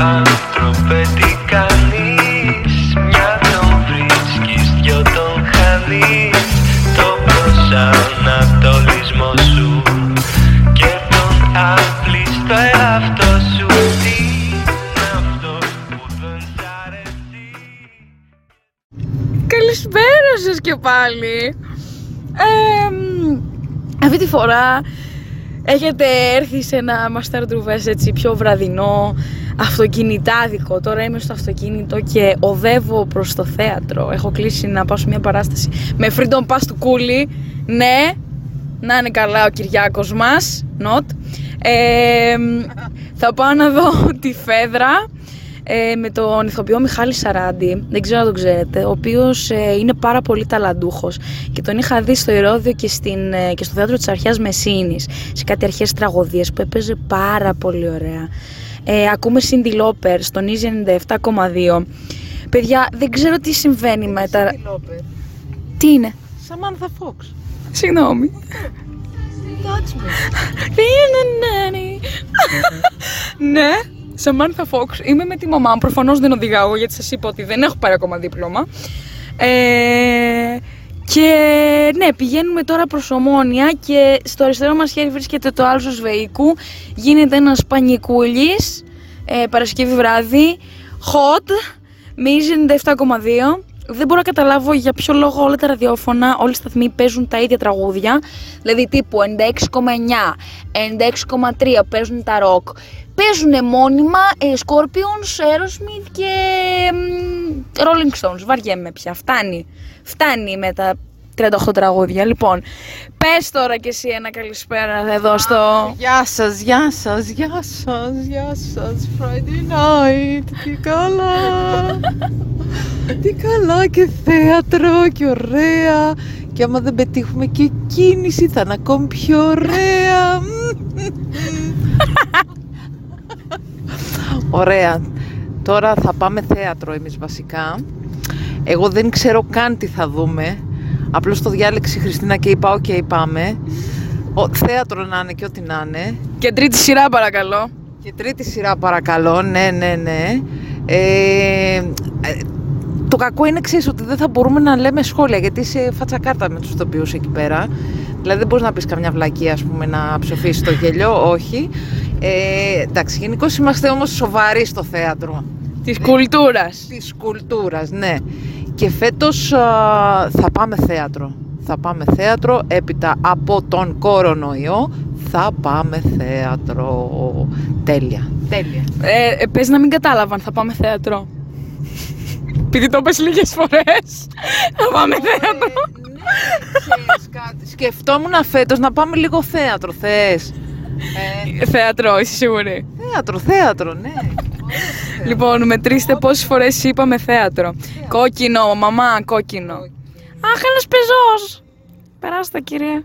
άνθρωπε τι κάνεις Μια τον βρίσκεις, δυο τον χάνεις Το προσανατολισμό σου Και τον απλείς το εαυτό σου Τι είναι αυτό που δεν σ' αρέσει; Καλησπέρα σας και πάλι. Ε, μ, αυτή τη φορά έχετε έρθει σε ένα Master Druvές έτσι πιο βραδινό, αυτοκινητάδικο. Τώρα είμαι στο αυτοκίνητο και οδεύω προς το θέατρο. Έχω κλείσει να πάω σε μια παράσταση με freedom pass του Κούλι. Ναι, να είναι καλά ο Κυριάκος μας. Not. Ε, μ, θα πάω να δω τη Φέδρα ε, με τον ηθοποιό Μιχάλη Σαράντη, δεν ξέρω αν τον ξέρετε, ο οποίος ε, είναι πάρα πολύ ταλαντούχος και τον είχα δει στο Ηρώδιο και, στην, ε, και στο Θέατρο της Αρχαίας Μεσίνης, σε κάτι αρχές τραγωδίες που έπαιζε πάρα πολύ ωραία. Ε, ακούμε Cindy Lauper στον Easy 97,2. Παιδιά, δεν ξέρω τι συμβαίνει με τα... Τι είναι; Σαμάνθα Φόξ. Συγγνώμη. ναι, Σαμάνθα Φόξ. Είμαι με τη μαμά μου. Προφανώς δεν οδηγάω γιατί σας είπα ότι δεν έχω πάρει ακόμα δίπλωμα. Ε, και ναι, πηγαίνουμε τώρα προς Ομόνια και στο αριστερό μας χέρι βρίσκεται το Άλσος Βεϊκού. Γίνεται ένας πανικούλης, ε, Παρασκευή βράδυ, hot, μύζει 97,2. Δεν μπορώ να καταλάβω για ποιο λόγο όλα τα ραδιόφωνα, όλοι οι σταθμοί παίζουν τα ίδια τραγούδια. Δηλαδή τύπου 96,9, 96,3 παίζουν τα rock. Παίζουν μόνιμα ε, Scorpions, Aerosmith και μ, Rolling Stones. Βαριέμαι πια. Φτάνει. Φτάνει με τα 38 τραγούδια. Λοιπόν, πες τώρα κι εσύ ένα καλησπέρα εδώ στο... Γεια σας, γεια σας, γεια σας, γεια σας, Friday night, τι καλά, τι καλά και θέατρο και ωραία και άμα δεν πετύχουμε και κίνηση θα είναι ακόμη πιο ωραία. Ωραία. Τώρα θα πάμε θέατρο εμείς βασικά. Εγώ δεν ξέρω καν τι θα δούμε. Απλώς το διάλεξε η Χριστίνα και είπα οκ πάμε. Ο, θέατρο να είναι και ό,τι να είναι. Και τρίτη σειρά παρακαλώ. Και τρίτη σειρά παρακαλώ, ναι, ναι, ναι. Ε, ε, το κακό είναι ξέρεις ότι δεν θα μπορούμε να λέμε σχόλια γιατί είσαι φάτσα κάρτα με τους ηθοποιούς εκεί πέρα. Δηλαδή δεν μπορείς να πεις καμιά βλακία ας πούμε να ψοφήσεις στο γέλιο, όχι. Ε, εντάξει, γενικώς είμαστε όμως σοβαροί στο θέατρο. Της κουλτούρας. Της κουλτούρας, ναι. Και φέτος α, θα πάμε θέατρο. Θα πάμε θέατρο, έπειτα από τον κορονοϊό θα πάμε θέατρο. Τέλεια. Τέλεια. Ε, ε, πες να μην κατάλαβαν, θα πάμε θέατρο. Επειδή το πες λίγες φορές. θα πάμε θέατρο. ναι, ξέρεις κάτι. Σκεφτόμουν φέτος να πάμε λίγο θέατρο, θες. Ε, θέατρο, είσαι σίγουρη. θέατρο, θέατρο, ναι. Λοιπόν, μετρήστε πόσες φορές είπαμε θέατρο. Κόκκινο, μαμά, κόκκινο. Αχ, ένας πεζός. Περάστε, κύριε.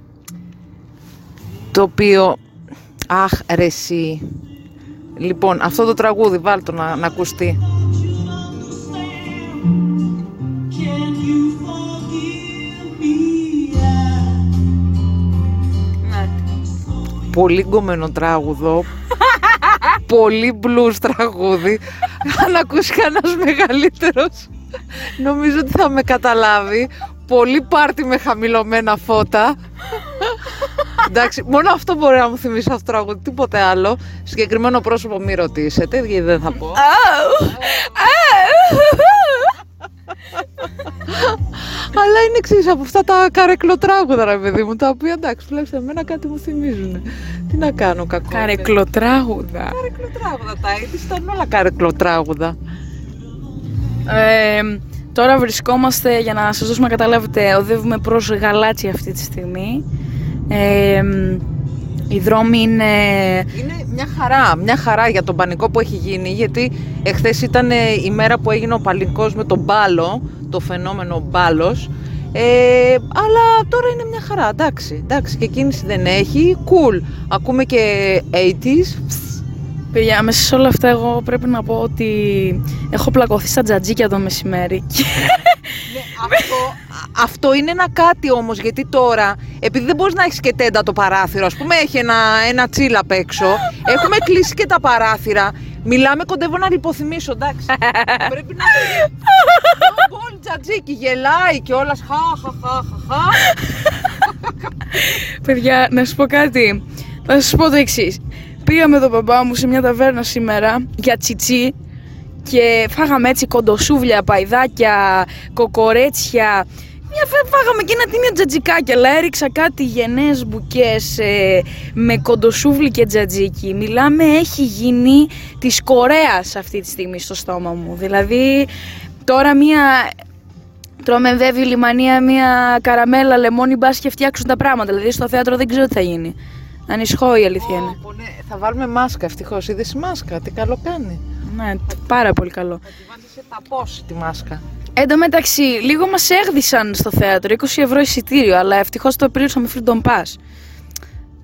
Το οποίο... Αχ, ρε εσύ. Λοιπόν, αυτό το τραγούδι, βάλ' το να, να ακουστεί. Πολύ γκομμένο τράγουδο. Πολύ blues τραγούδι. Αν ακούσει κανένας μεγαλύτερος, νομίζω ότι θα με καταλάβει. Πολύ πάρτι με χαμηλωμένα φώτα. Εντάξει, μόνο αυτό μπορεί να μου θυμίσει αυτό το τραγούδι, τίποτε άλλο. Συγκεκριμένο πρόσωπο μη ρωτήσετε, γιατί δεν θα πω. Αλλά είναι εξής από αυτά τα καρεκλοτράγουδα, ρε παιδί μου, τα οποία εντάξει, τουλάχιστον εμένα κάτι μου θυμίζουν. Τι να κάνω, κακό. Καρεκλοτράγουδα. Καρεκλοτράγουδα τα είδη, ήταν όλα καρεκλοτράγουδα. Ε, τώρα βρισκόμαστε, για να σας δώσουμε να καταλάβετε, οδεύουμε προς Γαλάτσι αυτή τη στιγμή. Ε, οι δρόμοι είναι... Είναι μια χαρά, μια χαρά για τον πανικό που έχει γίνει, γιατί εχθές ήταν ε, η μέρα που έγινε ο παλικός με τον μπάλο, το φαινόμενο μπάλος, ε, αλλά τώρα είναι μια χαρά, εντάξει, εντάξει, και κίνηση δεν έχει, cool. Ακούμε και 80s, Παιδιά, μέσα σε όλα αυτά εγώ πρέπει να πω ότι έχω πλακωθεί στα τζατζίκια το μεσημέρι και αυτό, α- αυτό είναι ένα κάτι όμως, γιατί τώρα, επειδή δεν μπορείς να έχεις και τέντα το παράθυρο, ας πούμε έχει ένα, ένα τσίλ απ' έξω, έχουμε κλείσει και τα παράθυρα, μιλάμε κοντεύω να λιποθυμίσω, εντάξει. Πρέπει να Γκολ τζατζίκι, γελάει και όλας χα χα χα χα χα. Παιδιά, να σου πω κάτι. Θα σας πω το εξής. Πήγα με τον μπαμπά μου σε μια ταβέρνα σήμερα για τσιτσί και φάγαμε έτσι κοντοσούβλια, παϊδάκια, κοκορέτσια. Μια φε- φάγαμε και ένα τίμιο τζατζικάκι, αλλά έριξα κάτι γενναίες μπουκές ε, με κοντοσούβλι και τζατζίκι. Μιλάμε, έχει γίνει της Κορέας αυτή τη στιγμή στο στόμα μου. Δηλαδή, τώρα μια Τρώμε βέβαιη λιμανία μια καραμέλα λεμόνι μπας και φτιάξουν τα πράγματα. Δηλαδή στο θέατρο δεν ξέρω τι θα γίνει. Ανισχώ η αλήθεια είναι. Πω, ναι, Θα βάλουμε μάσκα ευτυχώς. Είδες η μάσκα, τι καλό κάνει. Ναι, τ- πάρα πολύ καλό. Θα τη βάλει σε ταπός τη μάσκα. Εν τω μεταξύ, λίγο μας έγδισαν στο θέατρο. 20 ευρώ εισιτήριο, αλλά ευτυχώς το πλήρωσα με freedom pass.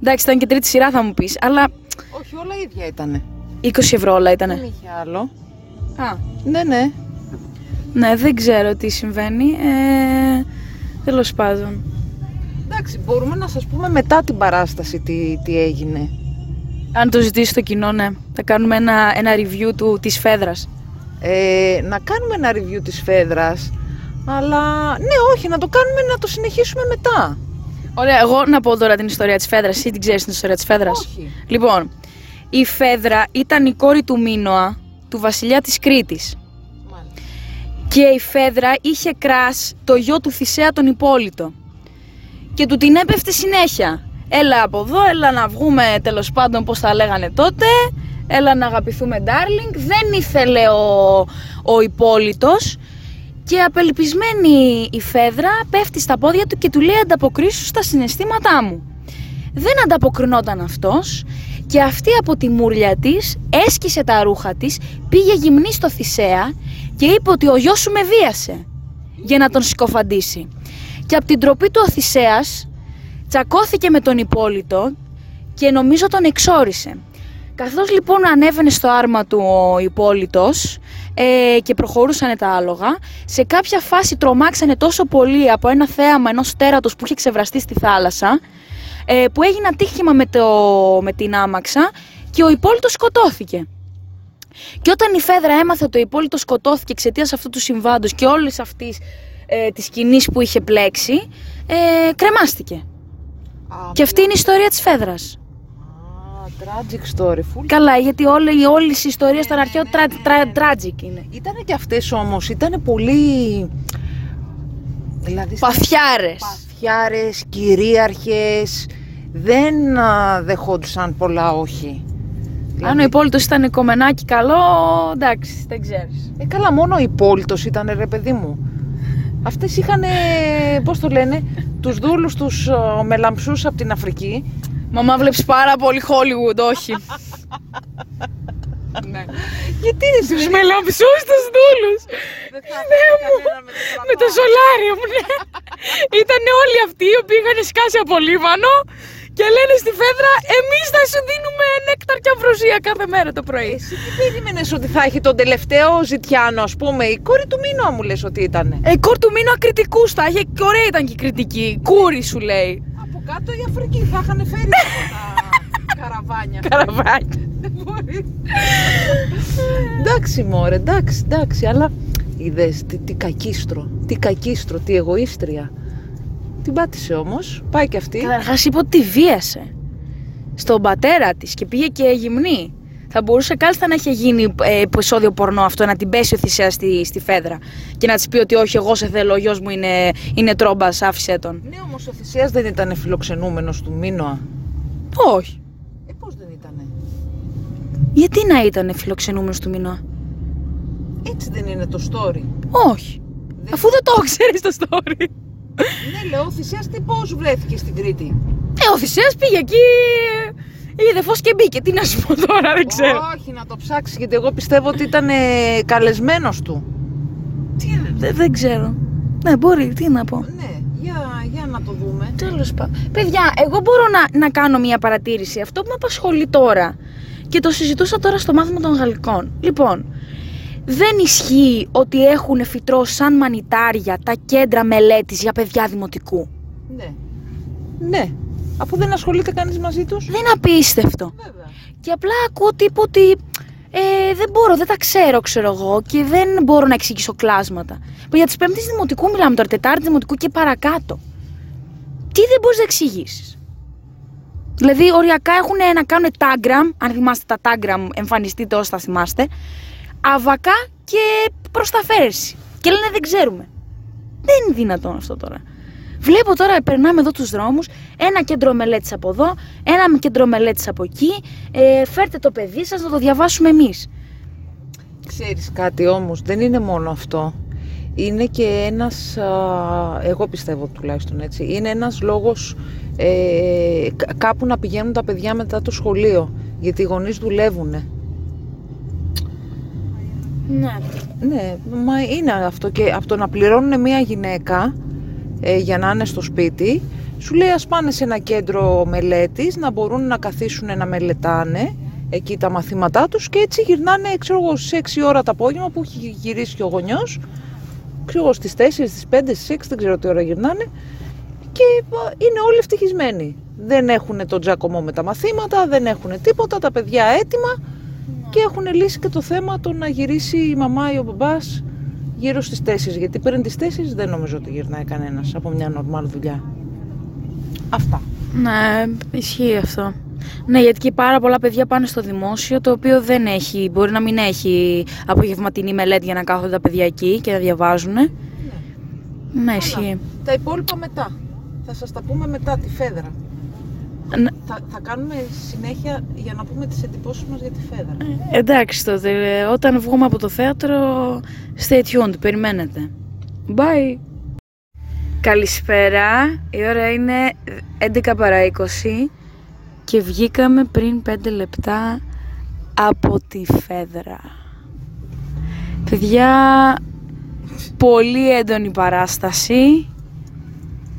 Εντάξει, ήταν και τρίτη σειρά θα μου πεις, αλλά Όχι, όλα ίδια ήτανε. 20 ευρώ όλα Δεν ήτανε. είχε άλλο. Α, Ναι, ναι. ναι, δεν ξέρω τι συμβαίνει. Ε, Τέλος πάντων. Εντάξει, μπορούμε να σας πούμε μετά την παράσταση τι, τι έγινε. Αν το ζητήσει το κοινό, ναι. Θα κάνουμε ένα, ένα review του, της φέδρας. Ε, να κάνουμε ένα review της Φέδρας, αλλά ναι, όχι, να το κάνουμε να το συνεχίσουμε μετά. Ωραία, εγώ να πω τώρα την ιστορία της Φέδρας. Εσύ την ξέρεις την ιστορία της Φέδρας; Όχι. Λοιπόν, η Φέδρα ήταν η κόρη του Μίνωα, του βασιλιά της Κρήτης. Μάλιστα. Και η Φέδρα είχε κράς το γιο του Θησέα τον Υπόλυτο. Και του την έπεφτε συνέχεια. Έλα από εδώ, έλα να βγούμε τέλος πάντων πώς τα λέγανε τότε. Έλα να αγαπηθούμε darling. Δεν ήθελε ο, ο Υπόλυτος. Και απελπισμένη η Φέδρα πέφτει στα πόδια του και του λέει ανταποκρίσου στα συναισθήματά μου. Δεν ανταποκρινόταν αυτός και αυτή από τη μουρλια της έσκησε τα ρούχα της, πήγε γυμνή στο Θησέα και είπε ότι ο γιος σου με βίασε για να τον συκοφαντήσει. Και από την τροπή του ο Θησέας τσακώθηκε με τον Υπόλυτο και νομίζω τον εξόρισε. Καθώς λοιπόν ανέβαινε στο άρμα του ο Υπόλυτος ε, και προχωρούσαν τα άλογα, σε κάποια φάση τρομάξανε τόσο πολύ από ένα θέαμα ενός τέρατος που είχε ξεβραστεί στη θάλασσα, ε, που έγινε ατύχημα με, το, με την άμαξα και ο Υπόλυτος σκοτώθηκε. Και όταν η Φέδρα έμαθε ότι ο Υπόλυτος σκοτώθηκε εξαιτίας αυτού του συμβάντος και όλης αυτής ε, της σκηνής που είχε πλέξει, ε, κρεμάστηκε. Α, Και αυτή είναι η ιστορία της Φέδρας. Α, tragic story, full. Καλά, γιατί όλη, όλες οι ιστορίες των αρχαίων τρα, τρα, tragic είναι. Ήτανε και αυτές όμως, ήτανε πολύ... Δηλαδή, Παθιάρες. παθιάρες, κυρίαρχες, δεν α, δεχόντουσαν πολλά όχι. Αν ο Υπόλυτος ήταν οικομενάκι καλό, εντάξει, δεν ξέρεις. Ε, καλά, μόνο η πόλητος ήταν ρε παιδί μου. Αυτές είχαν, πώς το λένε, τους δούλους τους α, μελαμψούς από την Αφρική. Μαμά βλέπεις πάρα πολύ Hollywood, όχι. ναι. Γιατί Τους μελαμψούς τους δούλους. Θεέ μου. Με το σολάριο μου, ναι. Ήταν όλοι αυτοί οι οποίοι είχαν σκάσει από λίμανο και λένε στη Φέδρα εμείς θα σου δίνουμε νέκταρ και αμβροσία κάθε μέρα το πρωί. Εσύ τι περίμενες ότι θα έχει τον τελευταίο ζητιάνο, ας πούμε, η κόρη του Μίνωα μου λες ότι ήταν. Ε, κόρ του μήνα κριτικούς τα είχε και ωραία ήταν και η κριτική. Κούρι σου λέει. Από κάτω η Αφρική θα είχαν φέρει τα καραβάνια. Καραβάκι. εντάξει μωρέ, εντάξει, εντάξει, αλλά είδες τι, τι κακίστρο, τι κακίστρο, τι εγωίστρια. Την πάτησε όμως, πάει και αυτή. Καταρχάς είπε ότι τη βίασε. Στον πατέρα της και πήγε και γυμνή. Θα μπορούσε κάλλιστα να είχε γίνει ε, επεισόδιο πορνό αυτό, να την πέσει ο Θησέας στη, στη Φέδρα και να της πει ότι όχι, εγώ σε θέλω, ο γιος μου είναι, είναι τρόμπας, άφησε τον. Ναι, όμως ο Θησέας δεν ήταν φιλοξενούμενος του Μίνωα. Όχι. Ε, πώς δεν ήτανε; Γιατί να ήταν φιλοξενούμενος του μηνό. Έτσι δεν είναι το story. Όχι. Αφού δεν το ξέρεις το story. Ναι, λέω, ο Θησέας τι πώς βρέθηκε στην Κρήτη. Ε, ο Θησέας πήγε εκεί, είδε φως και μπήκε. Τι να σου πω τώρα, δεν ξέρω. Όχι, να το ψάξεις, γιατί εγώ πιστεύω ότι ήταν ε, καλεσμένος του. Τι, δε- δεν ξέρω. Ναι, μπορεί, τι να πω. Ναι, για, για να το δούμε. Τέλος πάντων. Παιδιά, εγώ μπορώ να, να κάνω μια παρατήρηση. Αυτό που με απασχολεί τώρα και το συζητούσα τώρα στο μάθημα των Γαλλικών. Λοιπόν, δεν ισχύει ότι έχουν φυτρώσει σαν μανιτάρια τα κέντρα μελέτης για παιδιά δημοτικού. Ναι. Ναι. Αφού δεν ασχολείται κανείς μαζί τους. Δεν είναι απίστευτο. Βέβαια. Και απλά ακούω τύπο ότι ε, δεν μπορώ, δεν τα ξέρω, ξέρω εγώ και δεν μπορώ να εξηγήσω κλάσματα. Μα για τις πέμπτες δημοτικού μιλάμε τώρα, τετάρτη δημοτικού και παρακάτω. Τι δεν μπορείς να εξηγήσεις; Δηλαδή, οριακά έχουν να κάνουν τάγκραμ, αν θυμάστε τα τάγκραμ, εμφανιστείτε όσοι τα θυμάστε, αβακά και προσταφέρεση. Και λένε δεν ξέρουμε. Δεν είναι δυνατόν αυτό τώρα. Βλέπω τώρα, περνάμε εδώ τους δρόμους, ένα κέντρο μελέτης από εδώ, ένα κέντρο μελέτης από εκεί, ε, φέρτε το παιδί σας να το διαβάσουμε εμείς. Ξέρεις κάτι όμως, δεν είναι μόνο αυτό. Είναι και ένας, α, εγώ πιστεύω τουλάχιστον έτσι, είναι ένας λόγος ε, κα- κάπου να πηγαίνουν τα παιδιά μετά το σχολείο. Γιατί οι γονείς δουλεύουνε. Ναι. Ναι, μα είναι αυτό και από το να πληρώνουν μια γυναίκα ε, για να είναι στο σπίτι, σου λέει ας πάνε σε ένα κέντρο μελέτης να μπορούν να καθίσουν να μελετάνε εκεί τα μαθήματά τους και έτσι γυρνάνε ξέρω εγώ στις 6 ώρα το απόγευμα που έχει γυρίσει και ο γονιός ξέρω εγώ στις 4, στις 5, στις 6 δεν ξέρω τι ώρα γυρνάνε και α, είναι όλοι ευτυχισμένοι. Δεν έχουν τον τζακωμό με τα μαθήματα, δεν έχουν τίποτα, τα παιδιά έτοιμα και έχουν λύσει και το θέμα το να γυρίσει η μαμά ή ο μπαμπάς γύρω στις 4. Γιατί πριν τις 4 δεν νομίζω ότι γυρνάει κανένας από μια νορμάλ δουλειά. Αυτά. Ναι, ισχύει αυτό. Ναι, γιατί και πάρα πολλά παιδιά πάνε στο δημόσιο, το οποίο δεν έχει, μπορεί να μην έχει απογευματινή μελέτη για να κάθονται τα παιδιά εκεί και να διαβάζουν. Ναι, ισχύει. Τα υπόλοιπα μετά. Θα σας τα πούμε μετά τη Φέδρα. Ναι. Θα, θα κάνουμε συνέχεια για να πούμε τις εντυπώσεις μας για τη Φέδρα. Εντάξει τότε, ε, όταν βγούμε από το θέατρο, stay tuned, περιμένετε. Bye! Καλησπέρα, η ώρα είναι 11 παρά 20 και βγήκαμε πριν 5 λεπτά από τη Φέδρα. Παιδιά, πολύ έντονη παράσταση.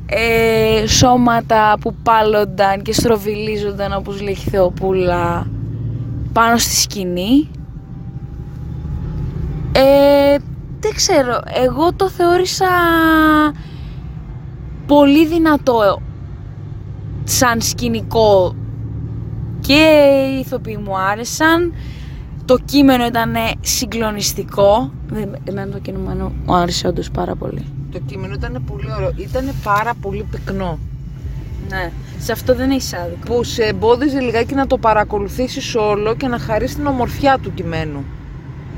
Ε, σώματα που πάλονταν και στροβιλίζονταν όπως λέει η Θεοπούλα πάνω στη σκηνή. Ε, δεν ξέρω, εγώ το θεώρησα πολύ δυνατό σαν σκηνικό και οι ηθοποιοί μου άρεσαν. Το κείμενο ήταν συγκλονιστικό. Δεν- Εμένα το κείμενο μου άρεσε όντως πάρα πολύ. Το κείμενο ήταν πολύ ωραίο. Ήταν πάρα πολύ πυκνό. Ναι, σε αυτό δεν έχεις άδικο. Που σε εμπόδιζε λιγάκι να το παρακολουθήσεις όλο και να χαρείς την ομορφιά του κειμένου.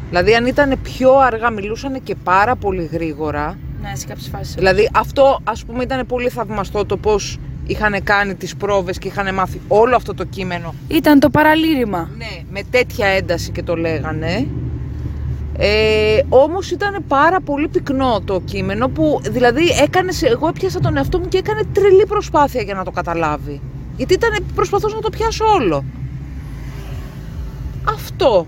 Δηλαδή αν ήταν πιο αργά, μιλούσαν και πάρα πολύ γρήγορα. Ναι, σε κάποιες φάσεις. Δηλαδή αυτό ας πούμε ήταν πολύ θαυμαστό το πώς είχαν κάνει τις πρόβες και είχαν μάθει όλο αυτό το κείμενο. Ήταν το παραλήρημα. Ναι, με τέτοια ένταση και το λέγανε. Ε, όμως ήταν πάρα πολύ πυκνό το κείμενο που δηλαδή έκανε, εγώ έπιασα τον εαυτό μου και έκανε τρελή προσπάθεια για να το καταλάβει. Γιατί ήταν, προσπαθούσα να το πιάσω όλο. Αυτό.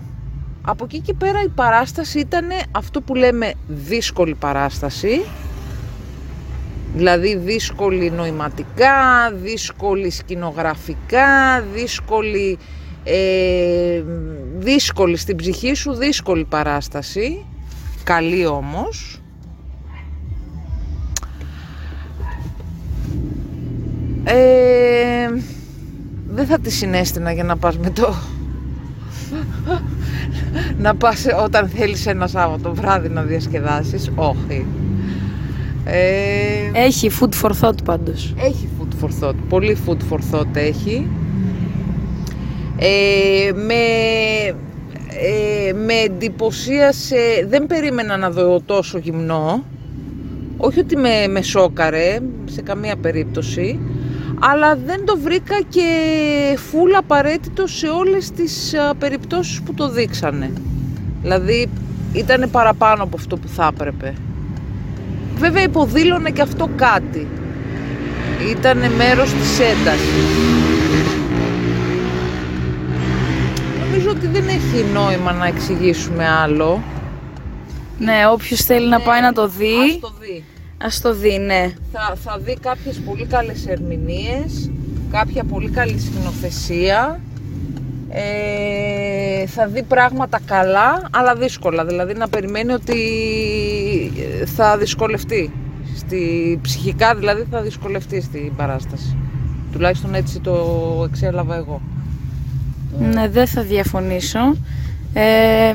Από εκεί και πέρα η παράσταση ήταν αυτό που λέμε δύσκολη παράσταση. Δηλαδή δύσκολη νοηματικά, δύσκολη σκηνογραφικά, δύσκολη, ε, δύσκολη στην ψυχή σου, δύσκολη παράσταση. Καλή όμως. Ε, δεν θα τη συνέστηνα για να πας με το... να πας όταν θέλεις ένα Σάββατο βράδυ να διασκεδάσεις. Όχι. Ε, Έχει food for thought πάντως. έχει food for thought, πολύ food for thought έχει. Ε, με, ε, με εντυπωσίασε, δεν περίμενα να δω τόσο γυμνό. Όχι ότι με, με σόκαρε σε καμία περίπτωση, αλλά δεν το βρήκα και φουλ απαραίτητο σε όλες τις α, περιπτώσεις που το δείξανε. Δηλαδή ήταν παραπάνω από αυτό που θα έπρεπε. Βέβαια υποδήλωνε και αυτό κάτι. Ήτανε μέρος της έντασης. Νομίζω ότι δεν έχει νόημα να εξηγήσουμε άλλο. Ναι, όποιος θέλει να πάει να το δει, Ας το δει. ας το δει, ναι. Θα, θα δει κάποιες πολύ καλές ερμηνείες, κάποια πολύ καλή σκηνοθεσία. ε, θα δει πράγματα καλά αλλά δύσκολα. Δηλαδή να περιμένει ότι ε, θα δυσκολευτεί. Στη, ψυχικά δηλαδή θα δυσκολευτεί στην παράσταση. Τουλάχιστον έτσι το εξέλαβα εγώ. Ναι, δεν θα διαφωνήσω. Ε,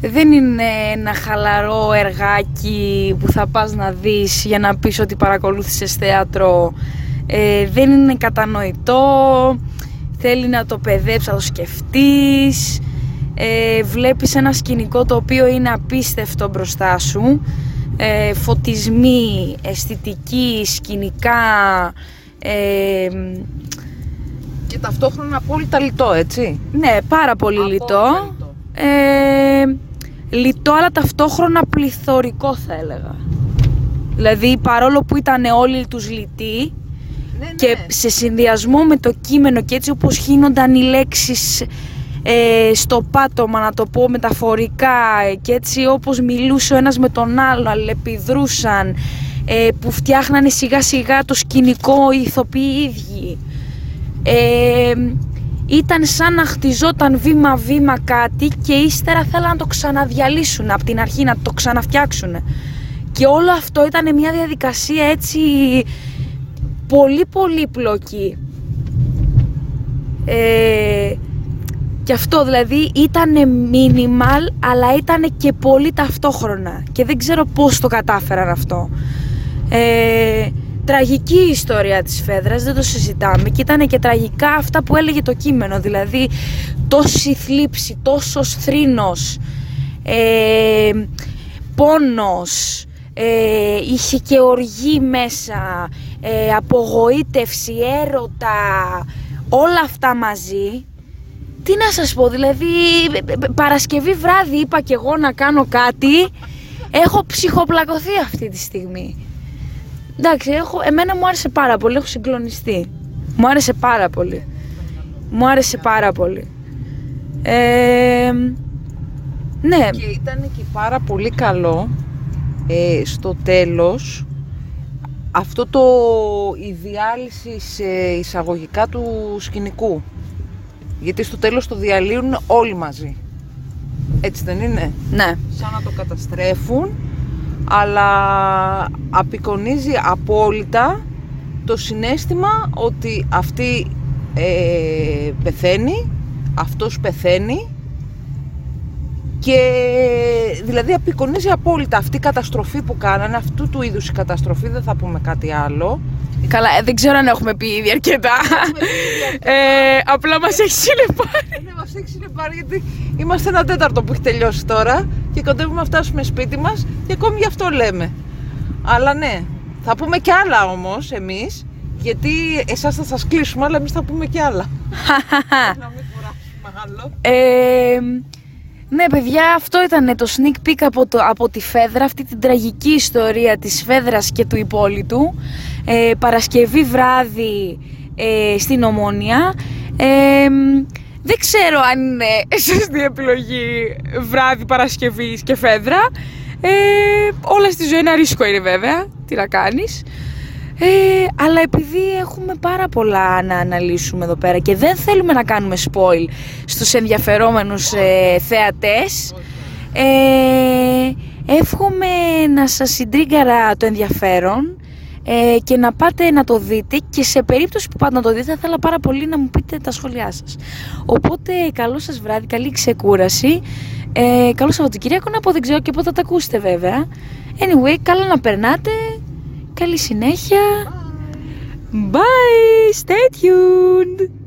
δεν είναι ένα χαλαρό εργάκι που θα πας να δεις για να πεις ότι παρακολούθησες θέατρο. Ε, δεν είναι κατανοητό. Θέλει να το παιδέψεις, να το σκεφτείς. Ε, βλέπεις ένα σκηνικό το οποίο είναι απίστευτο μπροστά σου. Ε, φωτισμοί, αισθητική, σκηνικά. Ε, Και ταυτόχρονα απόλυτα λιτό, έτσι. ναι, πάρα πολύ λιτό. Ε, λιτό αλλά ταυτόχρονα πληθωρικό θα έλεγα. Δηλαδή παρόλο που ήταν όλοι τους λιτοί Ναι, ναι. και σε συνδυασμό με το κείμενο και έτσι όπως χύνονταν οι λέξεις ε, στο πάτωμα να το πω μεταφορικά ε, και έτσι όπως μιλούσε ο ένας με τον άλλο αλληλεπιδρούσαν ε, που φτιάχνανε σιγά σιγά το σκηνικό οι ηθοποιοί ίδιοι ε, ήταν σαν να χτιζόταν βήμα-βήμα κάτι και ύστερα θέλαν να το ξαναδιαλύσουν από την αρχή, να το ξαναφτιάξουν. Και όλο αυτό ήταν μια διαδικασία έτσι πολύ πολύπλοκη. Ε, και αυτό δηλαδή ήταν minimal αλλά ήταν και πολύ ταυτόχρονα και δεν ξέρω πώς το κατάφεραν αυτό. Ε, τραγική η ιστορία της Φέδρας, δεν το συζητάμε και ήταν και τραγικά αυτά που έλεγε το κείμενο, δηλαδή τόση θλίψη, τόσος θρήνος, ε, πόνος, ε, είχε και οργή μέσα, ε, απογοήτευση, έρωτα, όλα αυτά μαζί. Τι να σας πω, δηλαδή Παρασκευή βράδυ είπα και εγώ να κάνω κάτι, έχω ψυχοπλακωθεί αυτή τη στιγμή. Εντάξει, έχω, εμένα μου άρεσε πάρα πολύ, έχω συγκλονιστεί. Μου άρεσε πάρα πολύ. Μου άρεσε πάρα πολύ. Ε, ναι, Και ήταν και πάρα πολύ καλό ε, στο τέλος αυτό το η διάλυση σε εισαγωγικά του σκηνικού. Γιατί στο τέλος το διαλύουν όλοι μαζί. Έτσι δεν είναι; ναι. Σαν να το καταστρέφουν, αλλά απεικονίζει απόλυτα το συνέστημα ότι αυτή ε, πεθαίνει, αυτός πεθαίνει και δηλαδή απεικονίζει απόλυτα αυτή η καταστροφή που κάνανε, αυτού του είδους η καταστροφή, δεν θα πούμε κάτι άλλο. Καλά, ε, δεν ξέρω αν έχουμε πει ήδη αρκετά. ε, απλά μας έχει συνεπάρει. Ναι, μας έχει συνεπάρει γιατί είμαστε ένα τέταρτο που έχει τελειώσει τώρα και κοντεύουμε να φτάσουμε σπίτι μας και ακόμη γι' αυτό λέμε. Αλλά ναι, θα πούμε και άλλα όμως εμείς, γιατί εσάς θα σας κλείσουμε, αλλά εμείς θα πούμε και άλλα. να μην κουράσουμε άλλο. Ε, ναι, παιδιά, αυτό ήταν το sneak peek από, το, από τη Φέδρα, αυτή την τραγική ιστορία της Φέδρας και του Υπόλοιπου. Ε, Παρασκευή βράδυ ε, στην Ομόνια. Ε, δεν ξέρω αν είναι σωστή επιλογή βράδυ Παρασκευής και Φέδρα. Ε, όλα στη ζωή ένα ρίσκο είναι βέβαια, τι να κάνεις. Ε, αλλά επειδή έχουμε πάρα πολλά να αναλύσουμε εδώ πέρα και δεν θέλουμε να κάνουμε spoil στους ενδιαφερόμενους ε, θεατές ε, εύχομαι να σας συντρίγκαρα το ενδιαφέρον ε, και να πάτε να το δείτε και σε περίπτωση που πάτε να το δείτε θα ήθελα πάρα πολύ να μου πείτε τα σχόλιά σας. Οπότε καλό σας βράδυ, καλή ξεκούραση, ε, καλό Σαββατοκυριακό να πω δεν ξέρω και πότε θα τα ακούσετε βέβαια. Anyway, καλά να περνάτε, καλή συνέχεια. Bye, stay tuned.